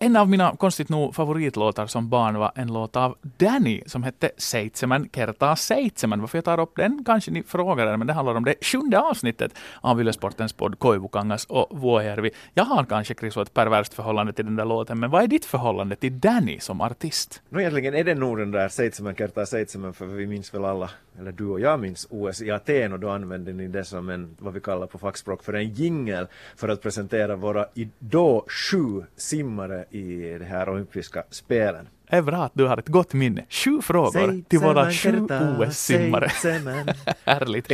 en av mina konstigt nog favoritlåtar som barn var en låt av Danny som hette Seitsemän kertaa seitsemän. Varför jag tar upp den kanske ni frågar er, men det handlar om det sjunde avsnittet av Ylesportens podd Koivukangas och Vuojärvi. Jag har kanske Chris ett perverst förhållande till den där låten, men vad är ditt förhållande till Danny som artist? No egentligen är det nog den där Seitsemän kertaa seitsemän, för vi minns väl alla, eller du och jag minns OS i Aten och då använde ni det som en, vad vi kallar på fackspråk för en jingel för att presentera våra då sju simmare i de här olympiska spelen. Det är bra att du har ett gott minne. Sju frågor till våra sju OS-simmare. Härligt.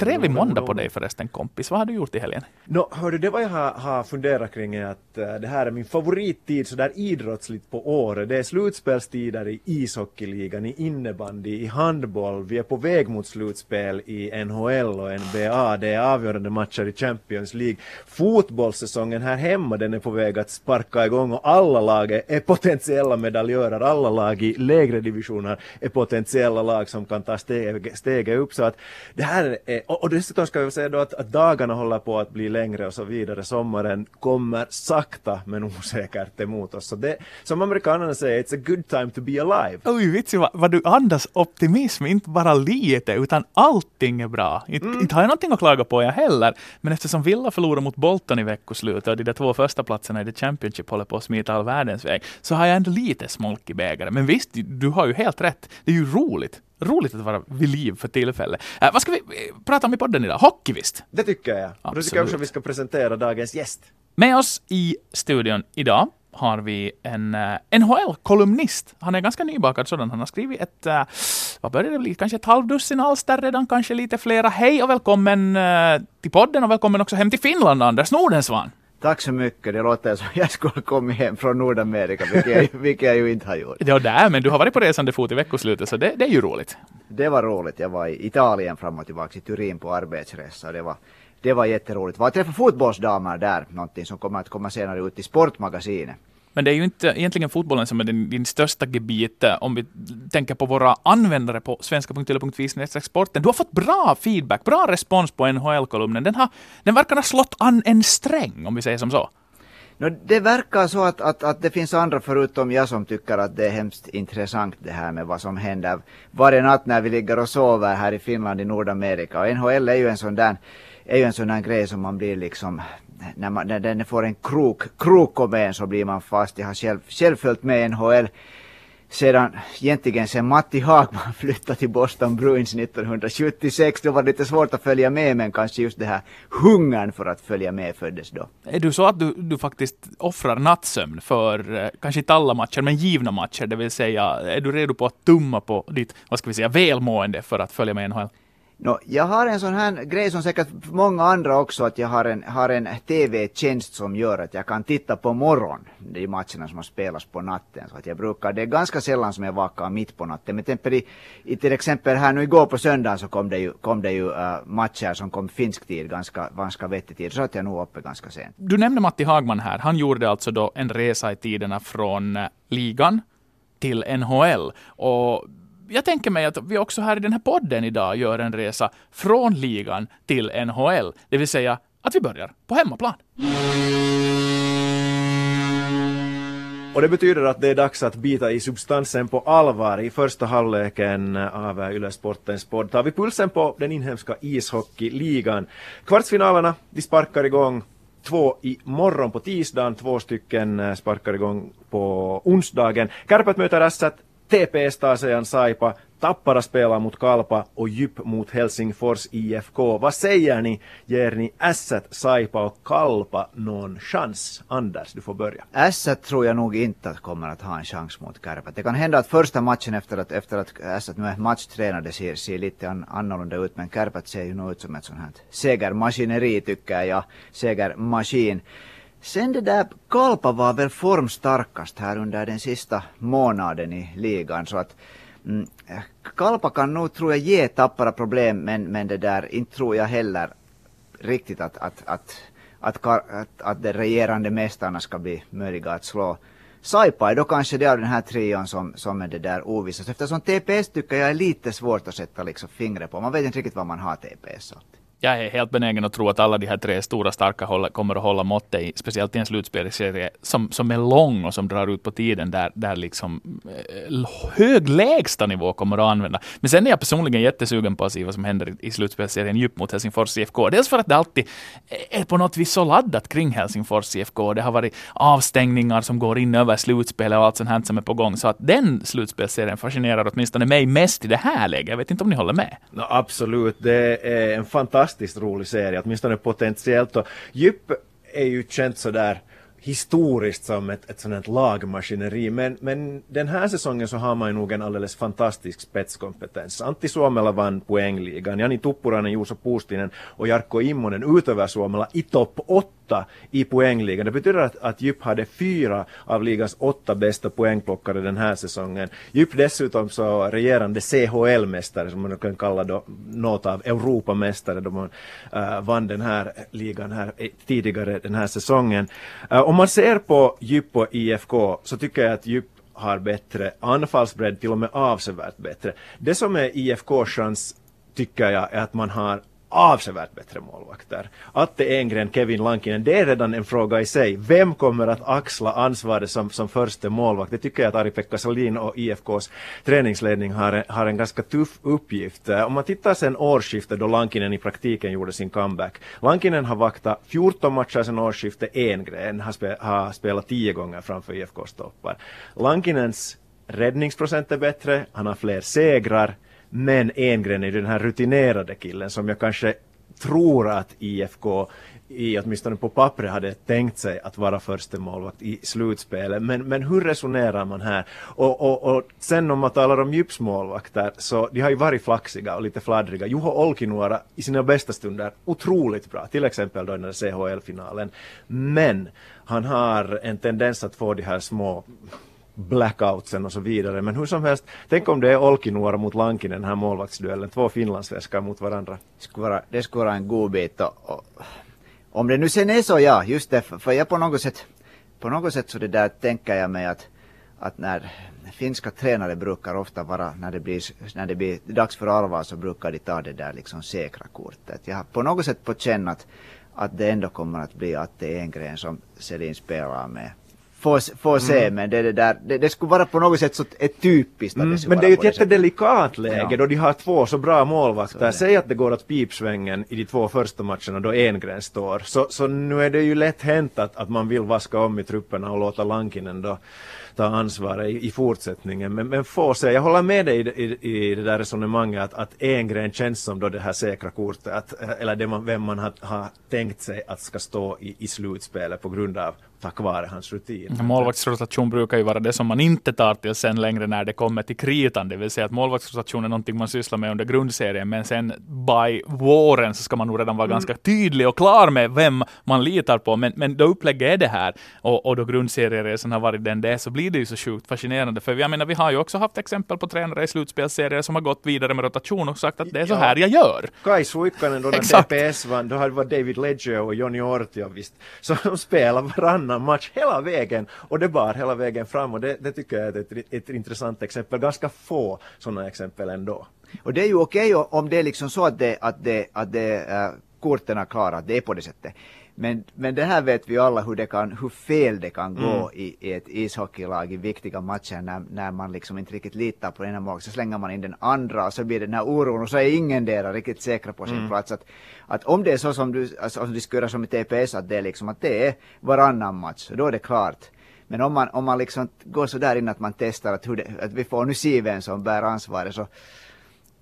Trevlig måndag på dig förresten kompis. Vad har du gjort i helgen? No, hördu, det vad jag har, har funderat kring är att uh, det här är min favorittid sådär idrottsligt på året. Det är slutspelstider i ishockeyligan, i innebandy, i handboll. Vi är på väg mot slutspel i NHL och NBA. Det är avgörande matcher i Champions League. Fotbollssäsongen här hemma, den är på väg att sparka igång och alla lag är potentiella medaljörer där alla lag i lägre divisioner är potentiella lag som kan ta steg, steget upp. Så att det här är, och, och dessutom ska vi säga då att, att, dagarna håller på att bli längre och så vidare. Sommaren kommer sakta men osäkert emot oss. Så det, som amerikanerna säger, it's a good time to be alive. Oj, vitsigt vad, vad, du andas optimism, inte bara lite, utan allting är bra. Inte, mm. inte har jag någonting att klaga på jag heller. Men eftersom Villa förlorade mot Bolton i veckoslutet och de där två första platserna i The Championship håller på att smita all världens väg, så har jag ändå lite smolk i bägaren. Men visst, du har ju helt rätt. Det är ju roligt. Roligt att vara vid liv för tillfället. Äh, vad ska vi eh, prata om i podden idag? Hockey visst? Det tycker jag. Absolut. Då tycker jag också att vi ska presentera dagens gäst. Med oss i studion idag har vi en uh, NHL-kolumnist. Han är ganska nybakad sådan. Han har skrivit ett, uh, vad börjar det bli, kanske ett halvdussin alster redan, kanske lite flera. Hej och välkommen uh, till podden och välkommen också hem till Finland, Anders Nordensvan. Tack så mycket. Det låter som jag skulle kommit hem från Nordamerika, vilket jag, vilket jag ju inte har gjort. Ja, där, men du har varit på resande fot i veckoslutet, så det, det är ju roligt. Det var roligt. Jag var i Italien fram och tillbaka, i Turin på arbetsresa. Det var, det var jätteroligt. Jag träffade fotbollsdamer där, någonting som kommer att komma senare ut i Sportmagasinet. Men det är ju inte egentligen fotbollen som är din, din största gebit om vi tänker på våra användare på svenska.yle.fi sporten. Du har fått bra feedback, bra respons på NHL-kolumnen. Den, har, den verkar ha slått an en sträng, om vi säger som så. No, det verkar så att, att, att det finns andra förutom jag som tycker att det är hemskt intressant det här med vad som händer varje natt när vi ligger och sover här i Finland i Nordamerika. Och NHL är ju en sån där, är ju en sån där grej som man blir liksom när, man, när den får en krok, krok om en så blir man fast. Jag har själv, själv följt med i NHL sedan, egentligen sen Matti Hagman flyttade till Boston Bruins 1976. Då var det lite svårt att följa med men kanske just det här hungern för att följa med föddes då. Är du så att du, du faktiskt offrar nattsömn för, eh, kanske inte alla matcher, men givna matcher, det vill säga, är du redo på att tumma på ditt, vad ska vi säga, välmående för att följa med i NHL? No, jag har en sån här grej som säkert många andra också, att jag har en, har en TV-tjänst som gör att jag kan titta på morgon, de matcherna som spelas på natten. Så att jag brukar, det är ganska sällan som jag vakar mitt på natten. Men till, i, i, till exempel här nu igår på söndagen så kom det ju, kom det ju uh, matcher som kom finsk tid, ganska, ganska vettig tid. Så att jag nog uppe ganska sent. Du nämnde Matti Hagman här. Han gjorde alltså då en resa i tiderna från äh, ligan till NHL. Och jag tänker mig att vi också här i den här podden idag gör en resa från ligan till NHL, det vill säga att vi börjar på hemmaplan. Och det betyder att det är dags att bita i substansen på allvar. I första halvleken av Yle Sportens podd tar vi pulsen på den inhemska ishockeyligan. Kvartsfinalerna, de sparkar igång två i morgon på tisdagen, två stycken sparkar igång på onsdagen. Kärpät möter Ässät TPS tar Saipa, Tappara spelar mot Kalpa och Djup mot Helsingfors IFK. Vad säger ni? Ger ni Ässät, Saipa och Kalpa någon chans? Anders, du får börja. Ässät tror jag nog inte kommer att ha en chans mot Kärpät. Det kan hända att första matchen efter att, efter att Ässät nu är matchtränade ser, ser lite an, annorlunda ut, men Kärpät ser ju nog ut som ett sånt här segermaskineri tycker jag. Segermaskin. Sen det där, Kalpa var väl formstarkast här under den sista månaden i ligan så att mm, Kalpa kan nog tror jag ge Tappara problem men, men det där inte tror jag heller riktigt att, att, att, att, att, att de regerande mästarna ska bli möjliga att slå. Saipa är då kanske det av den här trion som, som är det där ovissa. eftersom TPS tycker jag är lite svårt att sätta liksom fingret på. Man vet inte riktigt vad man har TPS åt jag är helt benägen att tro att alla de här tre stora starka håller, kommer att hålla måttet, i, speciellt i en slutspelserie som, som är lång och som drar ut på tiden, där, där liksom eh, hög lägsta nivå kommer att använda. Men sen är jag personligen jättesugen på att se vad som händer i, i slutspelserien djupt mot Helsingfors IFK. Dels för att det alltid är på något vis så laddat kring Helsingfors IFK. Det har varit avstängningar som går in över slutspelet och allt sånt här som är på gång. Så att den slutspelserien fascinerar åtminstone mig mest i det här läget. Jag vet inte om ni håller med? No, absolut, det är en fantastisk fantastiskt rolig serie, åtminstone potentiellt. Och Djup är ju känt sådär historiskt som ett, ett sådant lagmaskineri. Men, men den här säsongen så har man ju nog en alldeles fantastisk spetskompetens. Antti Suomela vann poängligan, Jani Tuppurainen, Juuso Puustinen och Jarkko Immonen utöver Suomela i topp 8 åtta i poängligan. Det betyder att, att Djup hade fyra av ligans åtta bästa poängplockare den här säsongen. Djup dessutom så regerande CHL-mästare som man kan kalla då något av Europamästare då man uh, vann den här ligan här eh, tidigare den här säsongen. Uh, om man ser på Djup och IFK så tycker jag att Djup har bättre anfallsbredd, till och med avsevärt bättre. Det som är IFKs chans tycker jag är att man har avsevärt bättre målvakter. Atte Engren, Kevin Lankinen, det är redan en fråga i sig. Vem kommer att axla ansvaret som, som första målvakt? Det tycker jag att Ari-Pekka Salin och IFKs träningsledning har, har en ganska tuff uppgift. Om man tittar sen årsskiftet då Lankinen i praktiken gjorde sin comeback. Lankinen har vaktat 14 matcher sen årsskiftet, Engren har, spe, har spelat 10 gånger framför IFKs toppar. Lankinens räddningsprocent är bättre, han har fler segrar, men Engren är den här rutinerade killen som jag kanske tror att IFK i åtminstone på pappret hade tänkt sig att vara första målvakt i slutspelet. Men, men hur resonerar man här? Och, och, och sen om man talar om Djups målvakter så de har ju varit flaxiga och lite fladdriga. Juho Olkinuora i sina bästa stunder otroligt bra, till exempel då i CHL-finalen. Men han har en tendens att få de här små blackoutsen och så vidare. Men hur som helst, tänk om det är Olkinuora mot Lankinen, den här målvaktsduellen, två finlandssvenskar mot varandra. Det skulle vara, det skulle vara en god bit och, och, om det nu sen är så, ja, just det, för jag på något sätt, på något sätt så det där tänker jag mig att, att när finska tränare brukar ofta vara, när det blir, när det blir dags för allvar så brukar de ta det där liksom säkra kortet. Jag har på något sätt på känn att, att det ändå kommer att bli att det är en gren som Selin spelar med får, får se, mm. men det, det, där, det, det, skulle vara på något sätt så ett typiskt mm. det Men det är ju ett jättedelikat läge ja. då de har två så bra målvakter. Säg att det går åt pipsvängen i de två första matcherna då Engren står. Så, så nu är det ju lätt hänt att, att man vill vaska om i trupperna och låta Lankinen då ta ansvaret i, i fortsättningen. Men, men få se, jag håller med dig i, i, i det där resonemanget att, att Engren känns som då det här säkra kortet, att, eller det man, vem man har, har tänkt sig att ska stå i, i slutspelet på grund av tack vare hans rutin. Målvaktsrotation brukar ju vara det som man inte tar till sen längre när det kommer till kritan, det vill säga att målvaktsrotation är någonting man sysslar med under grundserien, men sen by våren så ska man nog redan vara mm. ganska tydlig och klar med vem man litar på, men, men då upplägget är det här, och, och då grundserieresan har varit den det är, så blir det ju så sjukt fascinerande, för jag menar, vi har ju också haft exempel på tränare i slutspelsserier som har gått vidare med rotation och sagt att det är så här jag gör. Kai Suikkanen då när TPS vann, då varit David Leggio och Johnny Ortio visst, som spelar varann annan match hela vägen och det bar hela vägen fram och det, det tycker jag är ett, ett intressant exempel. Ganska få sådana exempel ändå. Och det är ju okej okay om det är liksom så att det, att det, att det uh, korten är klara, det är på det sättet. Men, men det här vet vi alla hur, det kan, hur fel det kan gå mm. i, i, ett ishockeylag i viktiga matcher när, när man liksom inte riktigt litar på ena mål. Så slänger man in den andra och så blir det den här oron och så är ingen där riktigt säkra på sin mm. plats. Att, att om det är så som du, alltså, som du skulle göra som i TPS, att det är liksom att det är varannan match, då är det klart. Men om man, om man liksom går så där in att man testar att, hur det, att vi får nu se vem som bär ansvaret så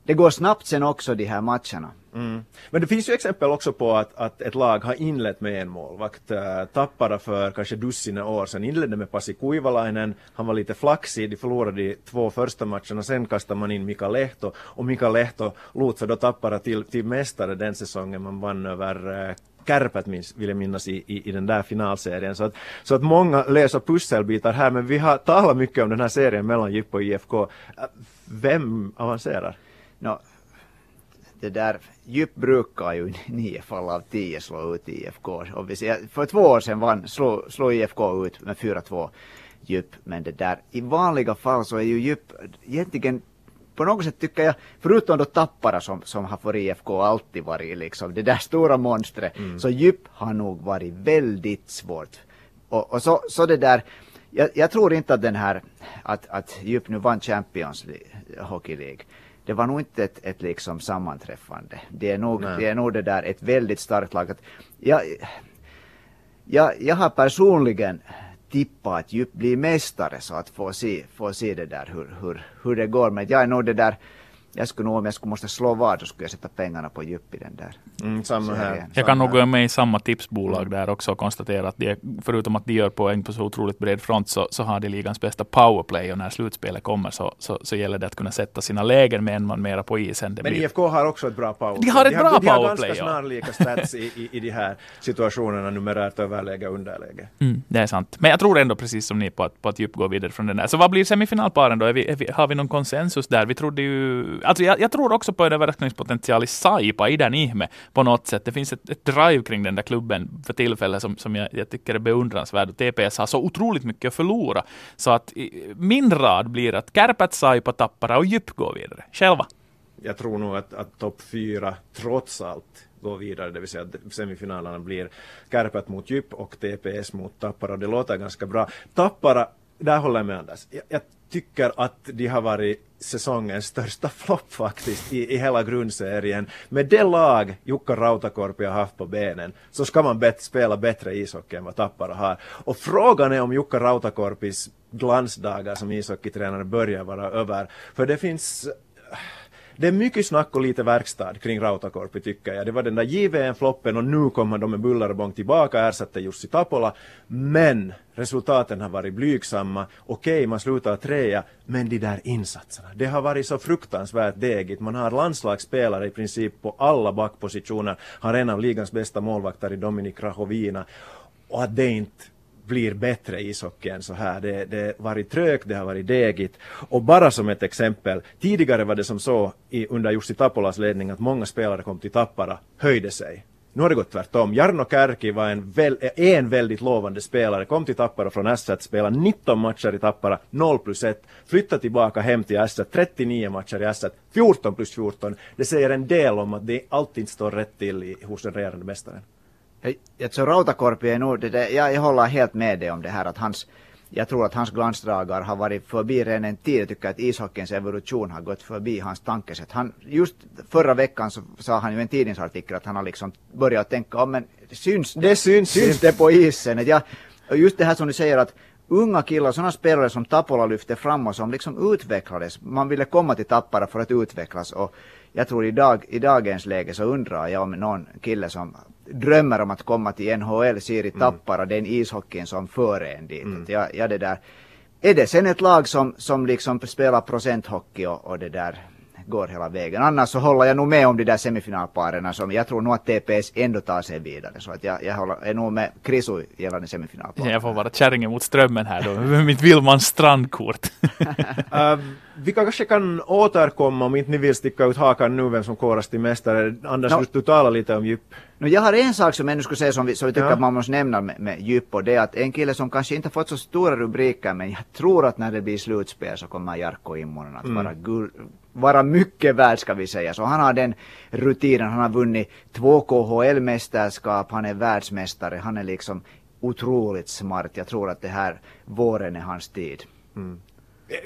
det går snabbt sen också de här matcherna. Mm. Men det finns ju exempel också på att, att ett lag har inlett med en målvakt. Eh, äh, Tappara för kanske dussina år sedan inledde med Pasi Kuivalainen. Han var lite flaxig, de förlorade de två första matcherna. Sen kastade man in Mika Lehto och Mika Lehto lotsade då Tappara till, till mästare den säsongen man vann över eh, äh, Kärpät vill jag minnas i, i, i, den där finalserien. Så att, så att många löser pusselbitar här men vi har talat mycket om den här serien mellan JIP och IFK. Eh, vem avancerar? No, det där, Djup brukar ju nio fall av tio slå ut IFK. Och vi ser, för två år sedan vann, slå, slå IFK ut med 4-2 Djup. Men det där, i vanliga fall så är ju Djup egentligen på något sätt tycker jag, förutom då Tappara som, som har för IFK alltid varit liksom det där stora monstret, mm. så djup har nog varit väldigt svårt. Och, och så, så det där, jag, jag, tror inte att den här, att, att djup nu vann Champions Hockey League, det var nog inte ett, ett liksom sammanträffande. Det är, nog, det är nog det där ett väldigt starkt lag. Att jag, jag, jag har personligen tippat att Djup blir mästare så att få se, få se det där hur, hur, hur det går. Men jag är nog det där jag skulle nog om jag skulle måste slå vad så skulle jag sätta pengarna på djup i den där. Mm, samma här. Jag kan nog gå med i samma tipsbolag där också och konstatera att de, förutom att de gör poäng på så otroligt bred front så, så har de ligans bästa powerplay och när slutspelet kommer så, så, så gäller det att kunna sätta sina lägen med en man mera på isen. Det Men blir... IFK har också ett bra powerplay. De har ett de bra har, powerplay. De har ganska snarlika stats i, i, i de här situationerna, numerärt överläge och underläge. Mm, det är sant. Men jag tror ändå precis som ni på att, på att djup går vidare från den där. Så vad blir semifinalparen då? Är vi, är vi, har vi någon konsensus där? Vi trodde ju... Alltså jag, jag tror också på en överraskningspotential i Saipa, i den ihme, på något sätt. Det finns ett, ett drive kring den där klubben för tillfället som, som jag, jag tycker är beundransvärd. Och TPS har så otroligt mycket att förlora. Så att min rad blir att Kärpät, Saipa, Tappara och Djup går vidare. Själva? Jag tror nog att, att topp fyra trots allt går vidare, det vill säga att semifinalerna blir Kärpät mot Djup och TPS mot Tappara. Det låter ganska bra. Tappara, där håller jag med Anders. Jag, jag tycker att de har varit säsongens största flopp faktiskt i, i hela grundserien. Med det lag Jukka Rautakorpi har haft på benen så ska man bet, spela bättre ishockey än vad Tappara har. Och frågan är om Jukka Rautakorpis glansdagar som ishockeytränare börjar vara över. För det finns det är mycket snack och lite verkstad kring Rautakorpi tycker jag. Det var den där JVM-floppen och nu kommer de med buller och bång tillbaka, och ersätter Jussi Tapola. Men resultaten har varit blygsamma. Okej, man slutar trea, men de där insatserna. Det har varit så fruktansvärt degigt. Man har landslagsspelare i princip på alla backpositioner. Har en av ligans bästa målvakter i Dominik Rahovina. Och att det inte blir bättre ishockey än så här. Det, det har varit trögt, det har varit degigt. Och bara som ett exempel, tidigare var det som så i, under Jussi Tapolas ledning att många spelare kom till Tappara, höjde sig. Nu har det gått tvärtom. Jarno Kärki var en, väl, en väldigt lovande spelare, kom till Tappara från S1, spelade 19 matcher i Tappara, 0 plus 1, flyttade tillbaka hem till S1, 39 matcher i S1, 14 plus 14. Det säger en del om att det alltid står rätt till i, hos den regerande mästaren. Jag tror Rautakorpi är nog, det där, jag, jag håller helt med dig om det här att hans, jag tror att hans glansdragar har varit förbi redan en tid. Jag tycker att ishockeyns evolution har gått förbi hans tankesätt. Han, just förra veckan så sa han ju i en tidningsartikel att han har liksom börjat tänka, oh, men syns det, syns, syns det på isen? Att jag, just det här som du säger att unga killar, sådana spelare som Tapola lyfte fram och som liksom utvecklades. Man ville komma till Tappara för att utvecklas och jag tror idag, i dagens läge så undrar jag om någon kille som drömmer om att komma till NHL ser i mm. Tappara mm. den ishockeyn som för en dit. Mm. Ja, ja, det där. Är det sen ett lag som, som liksom spelar procenthockey och, och det där går hela vägen. Annars så håller jag nog med om de där semifinalparen som jag tror nog att TPS ändå tar sig vidare. Så att jag, jag håller, är nog med Krisu gällande semifinalparen. Jag får vara kärringen mot strömmen här då, med mitt Willmans strandkort. uh, vi kanske kan återkomma om inte ni vill sticka ut hakan nu vem som koras till mästare. Anders, no. du talar lite om djup. No, jag har en sak som jag nu skulle säga som vi, som vi tycker ja. att man måste nämna med, med djup och det är att en kille som kanske inte fått så stora rubriker men jag tror att när det blir slutspel så kommer Jarkko Immonen att mm. vara, gul, vara mycket värd ska vi säga. Så han har den rutinen, han har vunnit två KHL-mästerskap, han är världsmästare, han är liksom otroligt smart. Jag tror att det här våren är hans tid. Mm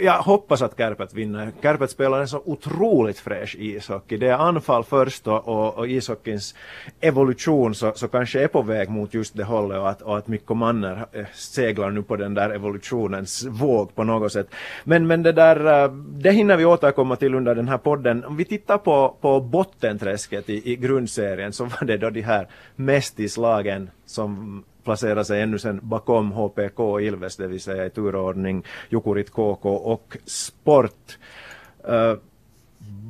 jag hoppas att Kärpät vinner. Kärpät spelar en så otroligt fräsch ishockey. Det är anfall först och, och, och ishockeyns evolution så, så kanske är på väg mot just det hållet och att, och att Mikko Manner eh, seglar nu på den där evolutionens våg på något sätt. Men, men det där, eh, det hinner vi återkomma till under den här podden. Om vi tittar på, på bottenträsket i, i grundserien så var det då de här mästislagen som placera sig ännu sen bakom HPK Ilves, det vill säga i turordning Jukurit KK och Sport. Uh,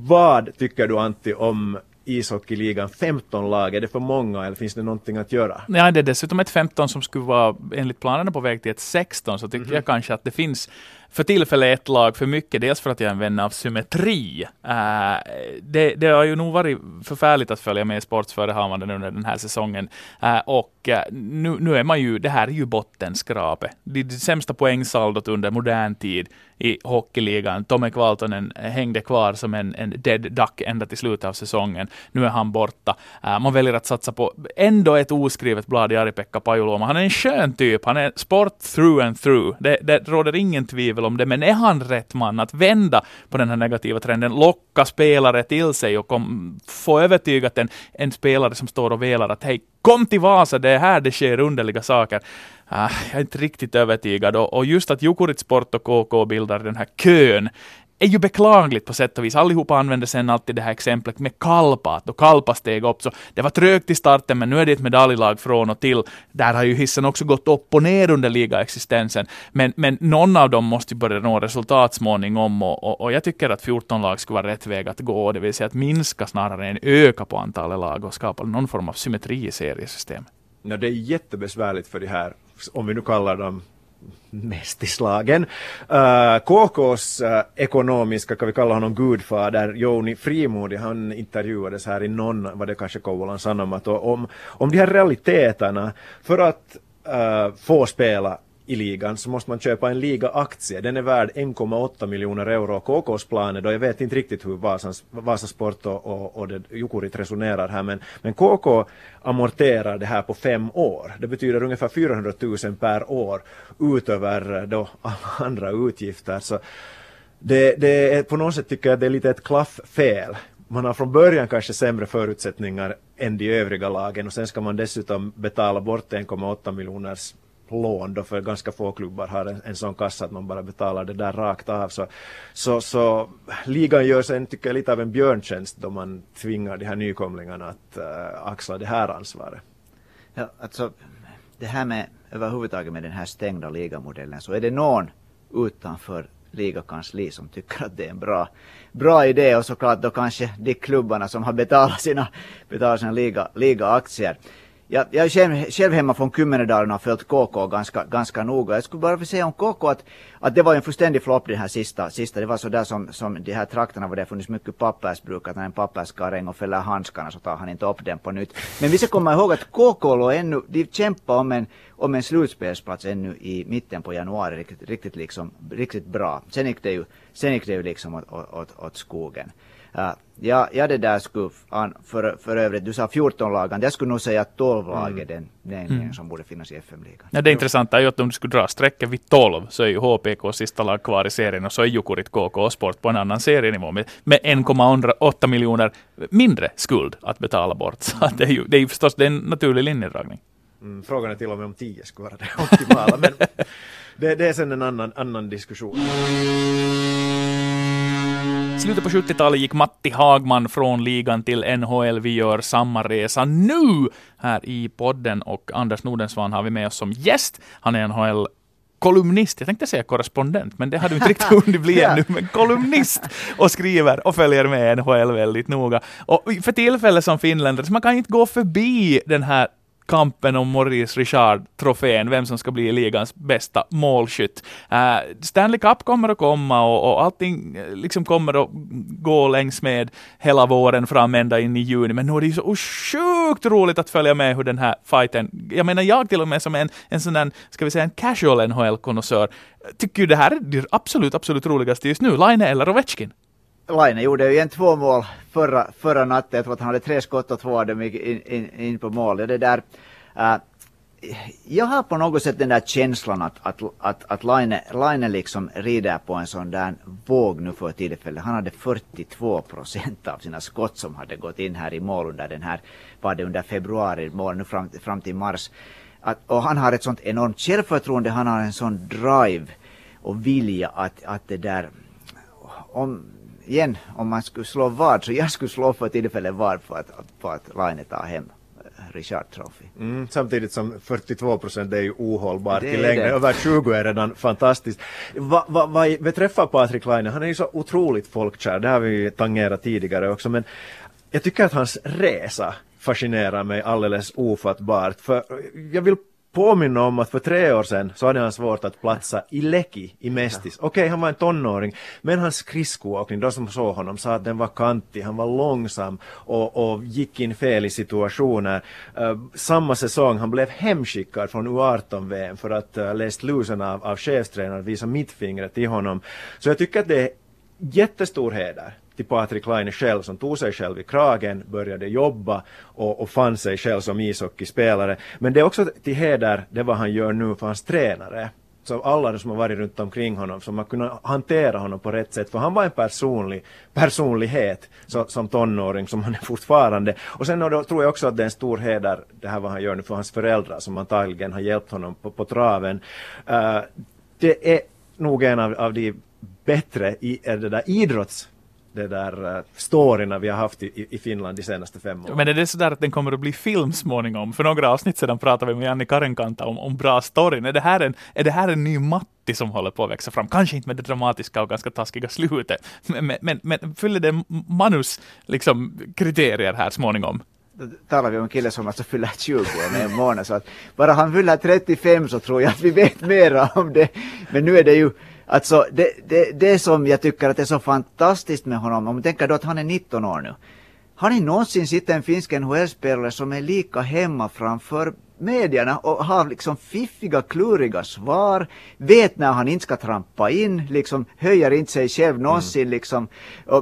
vad tycker du Antti om ishockeyligan 15 lag, är det för många eller finns det någonting att göra? Ja, det är dessutom ett 15 som skulle vara enligt planerna på väg till ett 16, så tycker mm -hmm. jag kanske att det finns för tillfället ett lag för mycket, dels för att jag är en vän av symmetri. Uh, det, det har ju nog varit förfärligt att följa med sportsförehavanden under den här säsongen. Uh, och uh, nu, nu är man ju, det här är ju bottenskrapet. Det, det sämsta poängsaldot under modern tid i hockeyligan. Tommy Kvaltonen hängde kvar som en, en dead duck ända till slutet av säsongen. Nu är han borta. man väljer att satsa på ändå ett oskrivet blad i Ari-Pekka Pajuloma. Han är en skön typ. Han är sport through and through. Det, det råder ingen tvivel tvivel om det, men är han rätt man att vända på den här negativa trenden, locka spelare till sig och kom, få övertygat en, en spelare som står och velar att hej, kom till Vasa, det är här det sker underliga saker. Ah, jag är inte riktigt övertygad och, och just att Jukurit Sport och KK bildar den här kön är ju beklagligt på sätt och vis. Allihopa använder sen alltid det här exemplet med Kalpa, att då Kalpa steg upp så det var trögt i starten men nu är det ett medaljlag från och till. Där har ju hissen också gått upp och ner under ligaexistensen. Men, men någon av dem måste ju börja nå resultat småningom och, och, och jag tycker att 14 lag skulle vara rätt väg att gå, det vill säga att minska snarare än öka på antalet lag och skapa någon form av symmetri i seriesystemet. Ja, det är jättebesvärligt för de här, om vi nu kallar dem mästislagen. Uh, eh, KKs uh, eh, ekonomiska, kan vi kalla honom gudfader, Joni Frimodig, han intervjuades här i någon, vad det kanske Kouvolan Sanomat, om, om de här realiteterna. För att uh, få spela i ligan så måste man köpa en ligaaktie. Den är värd 1,8 miljoner euro. KKs planer då, jag vet inte riktigt hur Vasans, Vasasport och, och, och det, Jukurit resonerar här, men, men KK amorterar det här på fem år. Det betyder ungefär 400 000 per år utöver eh, då andra utgifter. Så det, det är, på något sätt tycker jag det är lite ett klafffel man har från början kanske sämre förutsättningar än de övriga lagen och sen ska man dessutom betala bort 1,8 miljoners lån då för ganska få klubbar har en, en sån kassa att man bara betalar det där rakt av. Så, så, så ligan gör sig tycker jag, lite av en björntjänst då man tvingar de här nykomlingarna att uh, axla det här ansvaret. Ja, alltså det här med överhuvudtaget med den här stängda ligamodellen så är det någon utanför ligakansli som tycker att det är en bra, bra idé och såklart då kanske de klubbarna som har betalat sina, betalat sina liga, ligaaktier. Jag, jag är själv, själv hemma från Kymmenedalen och har följt KK ganska, ganska noga. Jag skulle bara vilja säga om KK att, att det var en fullständig flopp den här sista, sista. Det var så där som, som de här trakterna var det funnits mycket pappersbruk, att när en papperskarräng och fäller handskarna så tar han inte upp den på nytt. Men vi ska komma ihåg att KK låg ännu, de kämpade om en, om en slutspelsplats ännu i mitten på januari riktigt, riktigt, liksom, riktigt bra. Sen gick det ju, sen gick det ju liksom åt, åt, åt skogen. Uh, ja, ja, det där skulle, för, för övrigt, du sa 14 lagen, jag skulle nog säga 12 lag är den, den mm. som borde finnas i FM-ligan. Ja, det intressanta är ju att om du skulle dra strecket vid 12 så är ju HPK sista lag kvar i serien och så är Jukurit KK Sport på en annan serienivå med, med 1,8 miljoner mindre skuld att betala bort. Så det, är ju, det är ju förstås det är en naturlig linjedragning. Mm, frågan är till och med om 10 skulle vara det optimala, men det, det är sen en annan, annan diskussion slutet på 70-talet gick Matti Hagman från ligan till NHL. Vi gör samma resa nu här i podden och Anders Nordensvan har vi med oss som gäst. Han är NHL kolumnist, jag tänkte säga korrespondent, men det hade vi inte riktigt hunnit bli ännu, men kolumnist och skriver och följer med NHL väldigt noga. Och för tillfället som finländare, så man kan inte gå förbi den här kampen om Maurice Richard-trofén, vem som ska bli ligans bästa målskytt. Uh, Stanley Cup kommer att komma och, och allting eh, liksom kommer att gå längs med hela våren fram ända in i juni, men nu är det ju så sjukt roligt att följa med hur den här fighten, jag menar jag till och med som en, en sån där, ska vi säga en casual NHL-konnässör, tycker ju det här är det absolut, absolut roligaste just nu, Line eller Ovechkin. Laine gjorde ju en två mål förra, förra natten. Jag tror att han hade tre skott och två av dem gick in, in, in på mål. Det där, uh, jag har på något sätt den där känslan att, att, att, att Laine, Laine liksom rider på en sån där våg nu för tillfället. Han hade 42 procent av sina skott som hade gått in här i mål under den här, var det under februari, mål nu fram, fram till mars. Att, och han har ett sånt enormt självförtroende, han har en sån drive och vilja att, att det där, om, igen, om man skulle slå vad, så jag skulle slå för tillfället vad på att, på att Laine tar hem eh, Richard Trophy. Mm, samtidigt som 42 procent är ju ohållbart i längden. Över 20 är redan fantastiskt. Vad va, va beträffar Patrik Laine, han är ju så otroligt folkkär, det har vi tangerat tidigare också, men jag tycker att hans resa fascinerar mig alldeles ofattbart. För jag vill påminna om att för tre år sedan så hade han svårt att platsa i Leki i Mestis. Okej, okay, han var en tonåring, men hans skridskoåkning, de som såg honom sa att den var kantig, han var långsam och, och gick in fel i situationer. Uh, samma säsong, han blev hemskickad från U18-VM för att uh, läst lusen av, av chefstränaren visa mittfingret i honom. Så jag tycker att det är jättestor heder till Patrik Laine själv som tog sig själv i kragen, började jobba och, och fann sig själv som ishockeyspelare. Men det är också till heder det vad han gör nu för hans tränare. Så alla som har varit runt omkring honom, som har kunnat hantera honom på rätt sätt. För han var en personlig personlighet så, som tonåring, som han är fortfarande. Och sen då tror jag också att det är en stor heder, det här vad han gör nu för hans föräldrar, som antagligen har hjälpt honom på, på traven. Uh, det är nog en av, av de bättre i, är det där idrotts det där uh, storyna vi har haft i, i Finland de senaste fem åren. Men är det sådär att den kommer att bli film småningom? För några avsnitt sedan pratade vi med Janni Karenkanta om, om bra storyn. Är det, här en, är det här en ny Matti som håller på att växa fram? Kanske inte med det dramatiska och ganska taskiga slutet, men, men, men fyller det manus liksom, kriterier här småningom? Då talar vi om en kille som alltså fyller 20 om en månad, så att bara han fyller 35 så tror jag att vi vet mera om det. Men nu är det ju Alltså det, det, det som jag tycker att är så fantastiskt med honom, om man tänker då att han är 19 år nu. Har ni någonsin sett en finsk NHL-spelare som är lika hemma framför medierna och har liksom fiffiga, kluriga svar, vet när han inte ska trampa in, liksom höjer inte sig själv någonsin mm. liksom,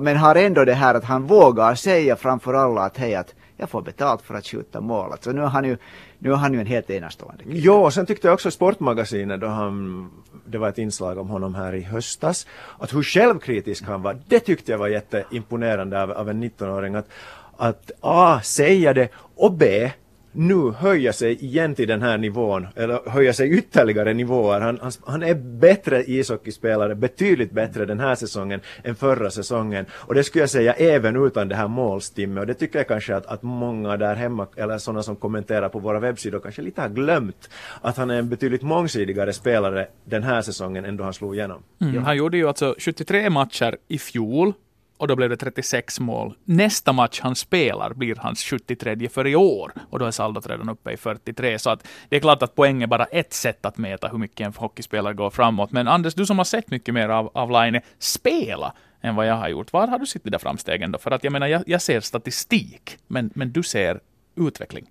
men har ändå det här att han vågar säga framför alla att hej att jag får betalt för att skjuta mål. Alltså nu är han ju, nu är han ju en helt enastående kille. Jo, sen tyckte jag också Sportmagasinet då han, det var ett inslag om honom här i höstas, att hur självkritisk han var, det tyckte jag var jätteimponerande av, av en 19-åring att, att A, säga det och B, nu höja sig igen till den här nivån, eller höja sig ytterligare nivåer. Han, han, han är bättre ishockeyspelare, betydligt bättre den här säsongen än förra säsongen. Och det skulle jag säga även utan det här målstimmet. Och det tycker jag kanske att, att många där hemma, eller sådana som kommenterar på våra webbsidor, kanske lite har glömt att han är en betydligt mångsidigare spelare den här säsongen än då han slog igenom. Mm. Han gjorde ju alltså 73 matcher i fjol och då blev det 36 mål. Nästa match han spelar blir hans 73 för i år och då är saldot redan uppe i 43. Så att det är klart att poäng är bara ett sätt att mäta hur mycket en hockeyspelare går framåt. Men Anders, du som har sett mycket mer av, av Laine spela än vad jag har gjort. Var har du sett de där framstegen då? För att jag menar, jag, jag ser statistik, men, men du ser utveckling.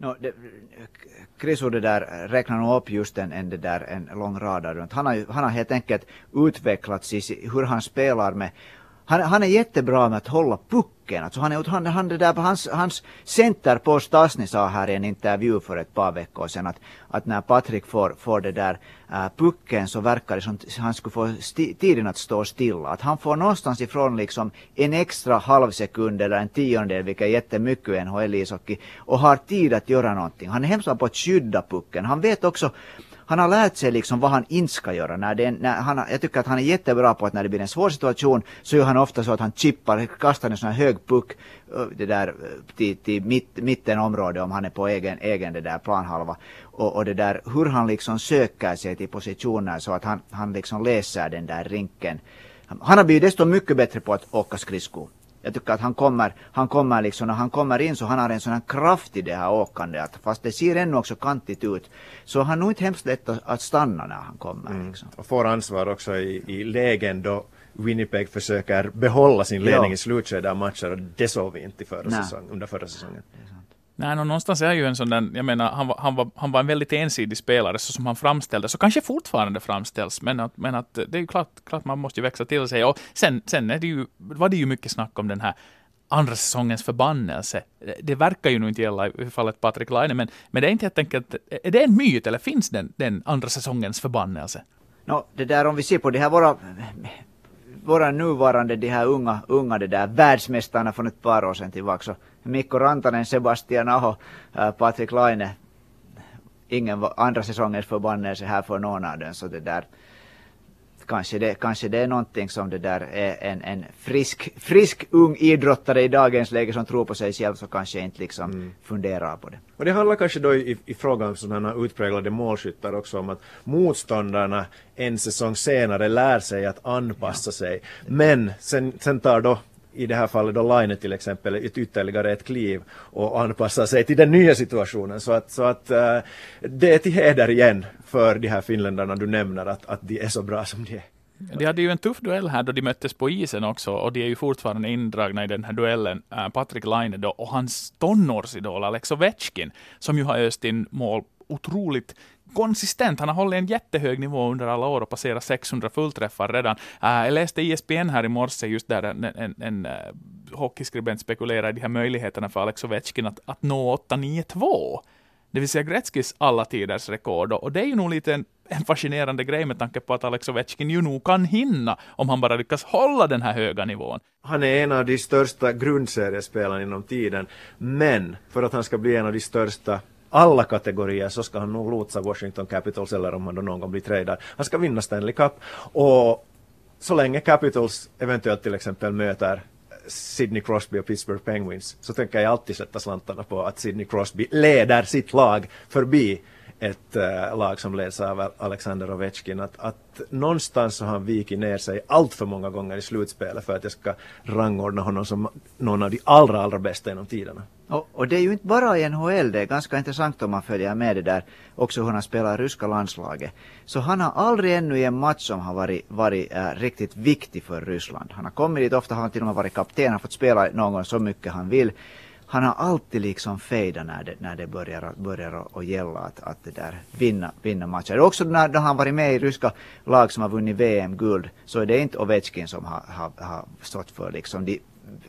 No, det, Chris det där räknar nog upp just en, en, det där, en lång rad runt. Han har, han har helt enkelt utvecklats i hur han spelar med han, han är jättebra med att hålla pucken. Alltså han, han, han, det där, hans, hans center på Stasny sa här i en intervju för ett par veckor sedan att, att när Patrik får, får det där äh, pucken så verkar det som att han skulle få sti, tiden att stå stilla. Att han får någonstans ifrån liksom en extra halvsekund eller en tiondel, vilket är jättemycket i NHL-ishockey, och har tid att göra någonting. Han är hemskt bra på att skydda pucken. Han vet också han har lärt sig liksom vad han inte ska göra. När det, när han, jag tycker att han är jättebra på att när det blir en svår situation så gör han ofta så att han chippar, kastar en sån här hög puck det där, till, till mitt, mittenområde om han är på egen, egen det där planhalva. Och, och det där hur han liksom söker sig till positioner så att han, han liksom läser den där rinken. Han har blivit desto mycket bättre på att åka skridskor. Jag tycker att han kommer, han kommer liksom, när han kommer in så han har en sån här kraft i det här åkandet att fast det ser ännu också kantigt ut så han nog inte hemskt lätt att stanna när han kommer. Mm. Liksom. Och får ansvar också i, i lägen då Winnipeg försöker behålla sin ledning ja. i slutskedet av matcher och det såg vi inte förra säsong, under förra säsongen. Nej, no, någonstans är han ju en sån där, jag menar, han var, han, var, han var en väldigt ensidig spelare så som han framställdes, och kanske fortfarande framställs, men att, men att det är ju klart, klart man måste ju växa till sig. Och sen, sen är det ju, var det ju mycket snack om den här andra säsongens förbannelse. Det verkar ju nu inte gälla i fallet Patrik Laine, men, men det är inte helt enkelt, är det en myt eller finns den, den andra säsongens förbannelse? No, det där om vi ser på det här våra våra nuvarande de här unga, unga det där världsmästarna från ett par år sedan tillbaka. Så Mikko Rantanen, Sebastian Aho, äh, Patrik Laine. Ingen andra säsongens förbannelse här för någon av dem. Så det där, kanske det, kanske det är någonting som det där är en, en frisk, frisk ung idrottare i dagens läge som tror på sig själv så kanske inte liksom mm. funderar på det. Och det handlar kanske då i, i frågan om sådana utpräglade målskyttar också om att motståndarna en säsong senare lär sig att anpassa ja. sig. Men sen, sen tar då i det här fallet då Line till exempel ett ytterligare ett kliv och anpassa sig till den nya situationen. Så att, så att uh, det är till heder igen för de här finländarna du nämner att, att de är så bra som de är. De hade ju en tuff duell här då de möttes på isen också och de är ju fortfarande indragna i den här duellen. Eh, Patrik Laine då och hans tonårsidol Alex Ovechkin som ju har öst in mål otroligt konsistent. Han har hållit en jättehög nivå under alla år och passerat 600 fullträffar redan. Uh, jag läste ISBN här i morse just där en, en, en uh, hockeyskribent spekulerar i de här möjligheterna för Alex Ovechkin att, att nå 8-9-2. Det vill säga Gretzkys alla tiders rekord. Och det är ju nog lite en, en fascinerande grej med tanke på att Alex Ovechkin ju nog kan hinna om han bara lyckas hålla den här höga nivån. Han är en av de största grundseriespelarna inom tiden, men för att han ska bli en av de största alla kategorier så ska han nog lotsa Washington Capitals eller om han då någon gång blir tradad. Han ska vinna Stanley Cup och så länge Capitals eventuellt till exempel möter Sidney Crosby och Pittsburgh Penguins så tänker jag alltid sätta slantarna på att Sidney Crosby leder sitt lag förbi ett äh, lag som leds av Alexander Ovechkin. Att, att någonstans så har han vikit ner sig allt för många gånger i slutspelet för att jag ska rangordna honom som någon av de allra, allra bästa genom tiderna. Och, och, det är ju inte bara i NHL, det är ganska intressant om man följer med det där, också hur han spelar i ryska landslaget. Så han har aldrig ännu i en match som har varit, varit äh, riktigt viktig för Ryssland. Han har kommit dit, ofta har han till och med varit kapten, han har fått spela någon gång så mycket han vill han har alltid liksom fejdat när det, när det börjar, börjar att gälla att, att det där vinna, vinna matcher. Också när, när han varit med i ryska lag som har vunnit VM-guld så är det inte Ovechkin som har, har, har stått för liksom de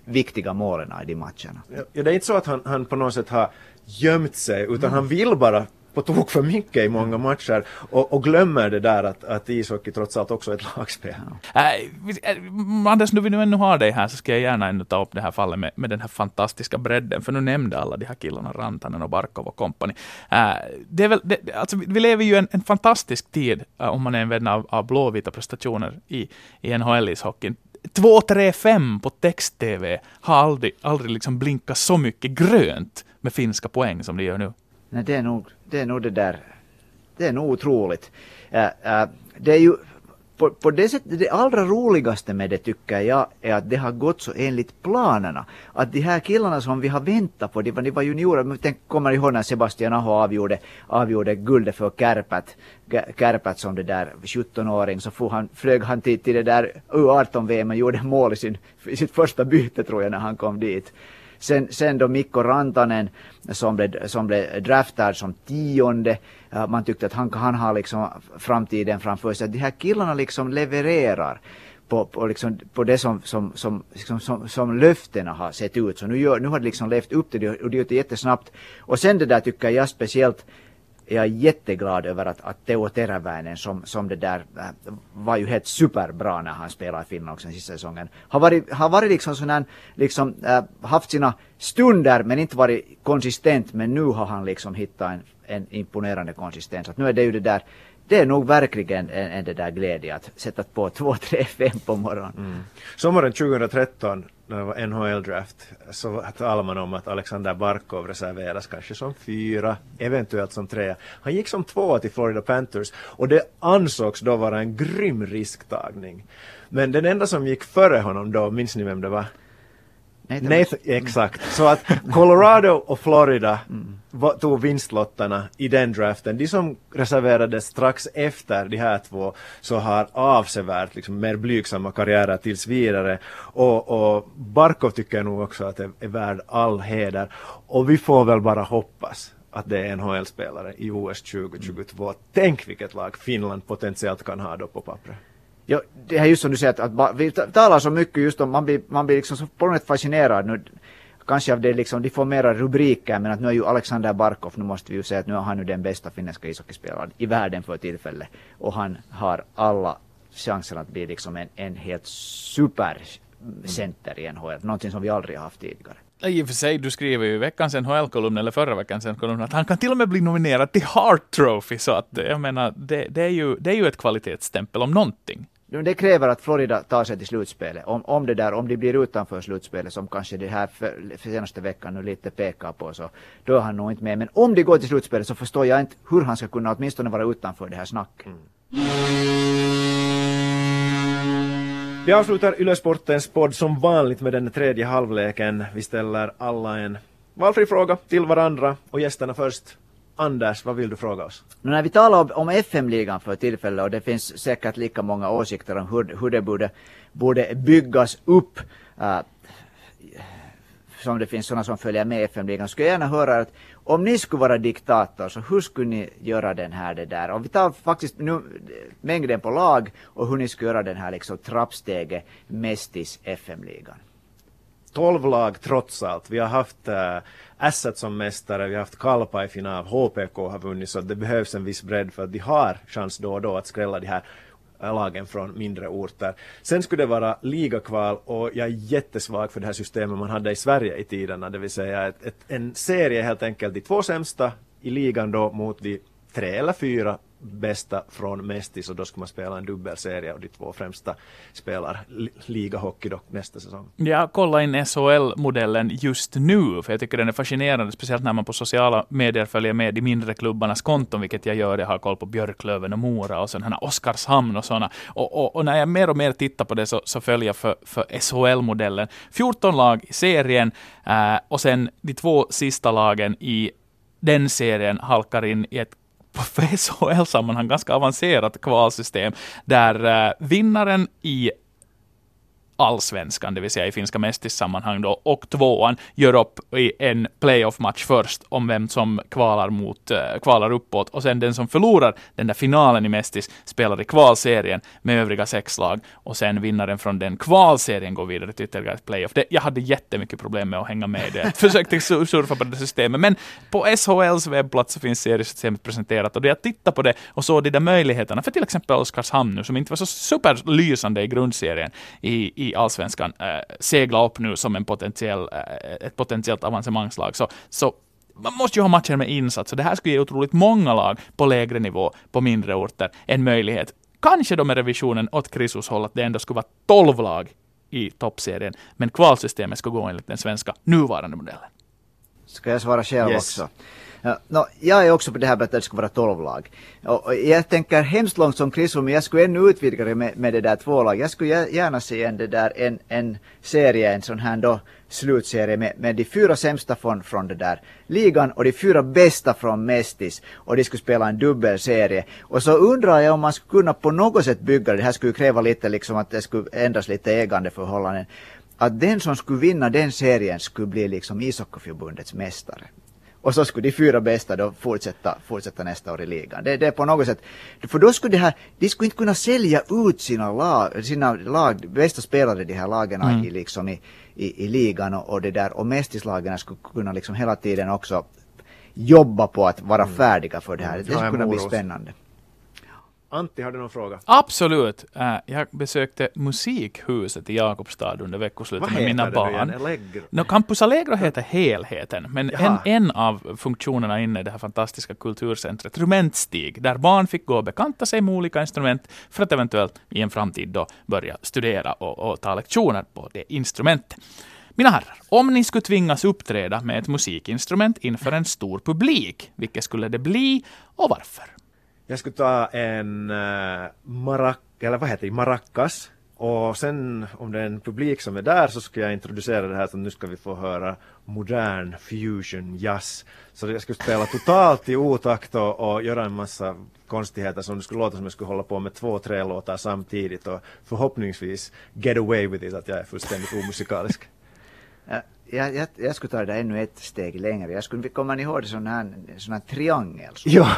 viktiga målen i de matcherna. Ja, det är inte så att han, han på något sätt har gömt sig utan mm. han vill bara på tok för mycket i många matcher och, och glömmer det där att, att ishockey trots allt också är ett lagspel. Ja. Äh, Anders, nu vi nu ännu har dig här så ska jag gärna ännu ta upp det här fallet med, med den här fantastiska bredden, för nu nämnde alla de här killarna, Rantanen och Barkov och kompani. Äh, det är väl, det, alltså, vi lever ju en, en fantastisk tid äh, om man är en vän av, av blåvita prestationer i, i NHL-ishockeyn. 2, 3, 5 på text-tv har aldrig, aldrig liksom blinkat så mycket grönt med finska poäng som det gör nu. Nej, det är nog det, är nog det där. Det är nog otroligt. Uh, uh, det är ju på, på det sättet, det allra roligaste med det tycker jag är att det har gått så enligt planerna. Att de här killarna som vi har väntat på, de var, de var juniorer, men tänk, kommer ihåg när Sebastian Aho avgjorde, avgjorde guldet för Kärpät, Kärpät som det där 17-åring, så han, flög han till, till det där U18-VM och gjorde mål i sin, i sitt första byte tror jag när han kom dit. Sen, sen då Mikko Rantanen som blev, som blev draftad som tionde. Eh, man tyckte att han, han har liksom framtiden framför sig. De här killarna liksom levererar på, på, liksom, på det som, som, som, liksom, som, som löftena har sett ut. Så nu, gör, nu har det liksom levt upp till det och det gjort det jättesnabbt. Och sen det där tycker jag speciellt jag är jätteglad över att, att Teo Teräväinen som, som det där äh, var ju helt superbra när han spelade i Finland också den sista säsongen. Har varit, har varit liksom sån här, liksom äh, haft sina stunder men inte varit konsistent men nu har han liksom hittat en, en imponerande konsistens. Att nu är det ju det där det är nog verkligen en, en det där glädje att sätta på 2, 3, 5 på morgonen. Mm. Sommaren 2013 när det var NHL-draft så talade man om att Alexander Barkov reserveras kanske som fyra, eventuellt som trea. Han gick som tvåa till Florida Panthers och det ansågs då vara en grym risktagning. Men den enda som gick före honom då, minns ni vem det var? Nathan, Nathan exakt. Så att Colorado och Florida mm. tog vinstlottarna i den draften. De som reserverades strax efter de här två så har avsevärt liksom, mer blygsamma karriärer tills vidare. Och, och Barkov tycker nog också att det är värd all heder. Och vi får väl bara hoppas att det är NHL-spelare i OS 2022. Mm. Tänk vilket lag Finland potentiellt kan ha då på pappret. Ja, det är just som du säger att, att vi talar så mycket just om, man blir, man blir liksom så på något sätt fascinerad nu. Kanske av det liksom, de får mera rubriker men att nu är ju Alexander Barkov, nu måste vi ju säga att nu är han nu den bästa finländska ishockeyspelaren i världen för tillfället. Och han har alla chanser att bli liksom en, en helt supercenter i NHL, någonting som vi aldrig har haft tidigare. I och för sig, du skriver ju i veckans NHL-kolumn, eller förra veckans NHL-kolumn, att han kan till och med bli nominerad till Hart Trophy, så att jag menar, det, det, är, ju, det är ju ett kvalitetsstämpel om någonting. Det kräver att Florida tar sig till slutspelet. Om, om det där, om de blir utanför slutspelet som kanske det här för, för senaste veckan nu lite pekar på så då är han nog inte med. Men om de går till slutspelet så förstår jag inte hur han ska kunna åtminstone vara utanför det här snacket. Mm. Vi avslutar Ylesportens podd som vanligt med den tredje halvleken. Vi ställer alla en valfri fråga till varandra och gästerna först. Anders, vad vill du fråga oss? Men när vi talar om, FM-ligan för tillfället och det finns säkert lika många åsikter om hur, hur det borde, borde byggas upp uh, som det finns sådana som följer med FM-ligan, skulle jag gärna höra att om ni skulle vara diktator så hur skulle ni göra den här det där? Om vi tar faktiskt nu eh, mängden på lag och hur ni skulle göra den här liksom trappsteget Mestis FM-ligan. 12 lag trots allt. Vi har haft äh, Asset som mästare, vi har haft Kalpa i final, HPK har vunnit så det behövs en viss bredd för att de har chans då och då att skrälla de här eh, lagen från mindre orter. Sen skulle det vara ligakval och jag är jättesvag för det här systemet man hade i Sverige i tiderna, det vill säga ett, ett, en serie helt enkelt, de två sämsta i ligan då mot de tre eller fyra bästa från Mestis och då ska man spela en dubbelserie och de två främsta spelar ligahockey då nästa säsong. Jag kollar in SHL-modellen just nu, för jag tycker den är fascinerande, speciellt när man på sociala medier följer med de mindre klubbarnas konton, vilket jag gör. Jag har koll på Björklöven och Mora och sådana Oskarshamn och sådana. Och, och, och, när jag mer och mer tittar på det så, så följer jag för, för SHL-modellen. 14 lag i serien äh, och sen de två sista lagen i den serien halkar in i ett på SHL-sammanhang ganska avancerat kvalsystem, där eh, vinnaren i allsvenskan, det vill säga i finska mästissammanhang då, och tvåan gör upp i en playoff-match först om vem som kvalar, mot, eh, kvalar uppåt och sen den som förlorar den där finalen i Mästis spelar i kvalserien med övriga sex lag och sen vinnaren från den kvalserien går vidare till ytterligare ett playoff. Det, jag hade jättemycket problem med att hänga med i det. Jag försökte surfa på det systemet, men på SHLs webbplats så finns seriesystemet presenterat och då jag tittade på det och såg de där möjligheterna för till exempel Oskarshamn nu, som inte var så superlysande i grundserien i, i allsvenskan äh, segla upp nu som en potentiell, äh, ett potentiellt avancemangslag. Så, så man måste ju ha matcher med insats, det här skulle ge otroligt många lag på lägre nivå, på mindre orter, en möjlighet. Kanske då med revisionen åt Krisus håll att det ändå skulle vara 12 lag i toppserien, men kvalsystemet ska gå enligt den svenska nuvarande modellen. Ska jag svara själv yes. också? Ja, no, jag är också på det här med att det ska vara 12 lag. Och, och jag tänker hemskt långt som Chris, men jag skulle ännu utvidga det med, med det där två lag. Jag skulle gärna se en, det där, en, en serie, en sån här då slutserie med, med de fyra sämsta från, från det där ligan och de fyra bästa från Mestis och de skulle spela en dubbelserie. Och så undrar jag om man skulle kunna på något sätt bygga det, det här skulle kräva lite liksom att det skulle ändras lite ägandeförhållanden att den som skulle vinna den serien skulle bli liksom ishockeyförbundets mästare. Och så skulle de fyra bästa då fortsätta, fortsätta nästa år i ligan. Det, det är på något sätt, för då skulle det här, de skulle inte kunna sälja ut sina lag, sina lag, bästa spelare de här lagen mm. i, liksom i, i, i ligan och, och det där, och mästislagen skulle kunna liksom hela tiden också jobba på att vara mm. färdiga för det här. Det skulle kunna bli spännande. Antti, har du någon fråga? Absolut. Uh, jag besökte Musikhuset i Jakobstad under veckoslutet med mina barn. Allegro? No, Campus Allegro heter helheten, men en, en av funktionerna inne i det här fantastiska kulturcentret, Rumentstig, där barn fick gå och bekanta sig med olika instrument för att eventuellt i en framtid då börja studera och, och ta lektioner på det instrumentet. Mina herrar, om ni skulle tvingas uppträda med ett musikinstrument inför en stor publik, vilket skulle det bli och varför? Jag skulle ta en eh, uh, marac, eller vad heter det, maracas. Och sen om det är en publik som är där så ska jag introducera det här så nu ska vi få höra modern fusion jazz. Så jag skulle spela totalt i otakt och, och göra en massa konstigheter som det skulle låta som jag skulle hålla på med två, tre låtar samtidigt och förhoppningsvis get away with it att jag är fullständigt omusikalisk jag, jag, jag skulle ta det ännu ett steg längre. Jag skulle, kommer ni ihåg sån här, sån här triangel? Ja.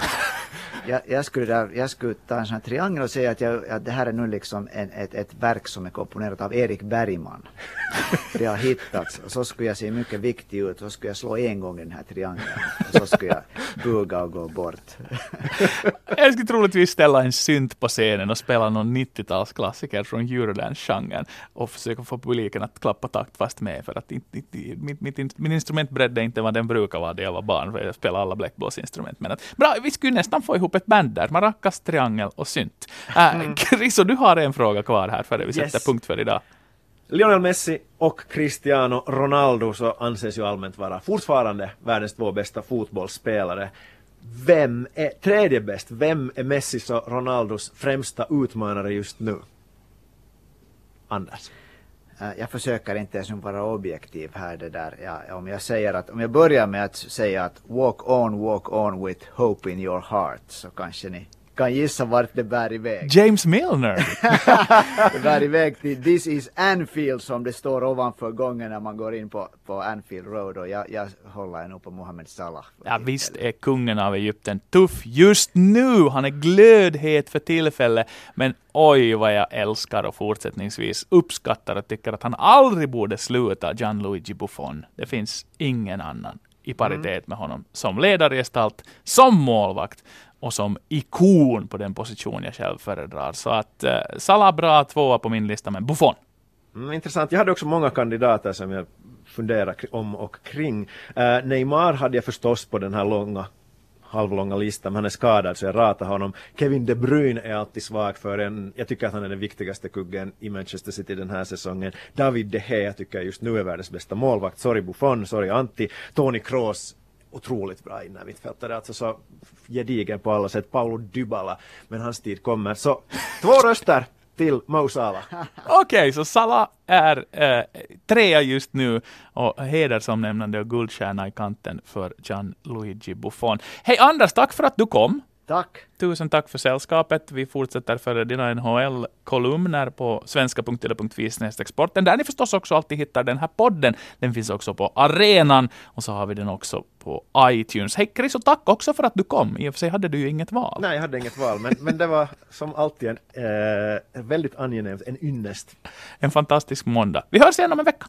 jag, jag, skulle där, jag skulle ta en sån här triangel och säga att, jag, att det här är nu liksom en, ett, ett verk som är komponerat av Erik Bergman. det har hittats och så skulle jag se mycket viktig ut och så skulle jag slå en gång den här triangeln och så skulle jag buga och gå bort. jag skulle troligtvis ställa en synt på scenen och spela någon 90-talsklassiker från Eurodance-genren och försöka få publiken att klappa taktfast med för att inte, inte mitt, mitt, min instrumentbredd är inte vad den brukar vara när jag var barn, för jag spelar alla bläckblåsinstrument. Men att, bra, vi skulle nästan få ihop ett band där, maracas, triangel och synt. Äh, mm. Chriso, du har en fråga kvar här före vi sätter punkt för idag. Lionel Messi och Cristiano Ronaldo så anses ju allmänt vara fortfarande världens två bästa fotbollsspelare. Vem är tredje bäst? Vem är Messis och Ronaldos främsta utmanare just nu? Anders? Eh, jag försöker inte ens vara objektiv här det där. Ja, om jag säger att, om jag börjar med att säga att walk on, walk on with hope in your heart så kanske ni kan gissa vart det bär iväg. James Milner! det bär iväg till This is Anfield som det står ovanför gången när man går in på, på Anfield Road och jag, jag håller nog på Mohammed Salah. Ja visst är kungen av Egypten tuff just nu. Han är glödhet för tillfället. Men oj vad jag älskar och fortsättningsvis uppskattar och tycker att han aldrig borde sluta Gianluigi Buffon. Det finns ingen annan i paritet med honom som ledargestalt, som målvakt och som ikon på den position jag själv föredrar. Så att eh, Salah bra tvåa på min lista, men Buffon. Mm, intressant. Jag hade också många kandidater som jag funderade om och kring. Uh, Neymar hade jag förstås på den här långa halvlånga lista, men han är skadad så jag ratar honom. Kevin De Bruyne är alltid svag för en, jag tycker att han är den viktigaste kuggen i Manchester City den här säsongen. David De Gea tycker jag just nu är världens bästa målvakt. Sorry Buffon, sorry Antti. Tony Kroos otroligt bra innermittfältare, alltså så gedigen på alla sätt. Paulo Dybala, men hans tid kommer. Så två röster till Mo Salah. Okej, okay, så Salah är eh, trea just nu och hedersomnämnande och guldstjärna i kanten för Gianluigi Buffon. Hej Anders, tack för att du kom. Tack. Tusen tack för sällskapet. Vi fortsätter följa dina NHL-kolumner på svenska.tele.fi sporten, där ni förstås också alltid hittar den här podden. Den finns också på arenan och så har vi den också på iTunes. Hej Chris och tack också för att du kom. I och för sig hade du ju inget val. Nej, jag hade inget val, men, men det var som alltid en, eh, väldigt angenämt, en ynnest. En fantastisk måndag. Vi hörs igen om en vecka.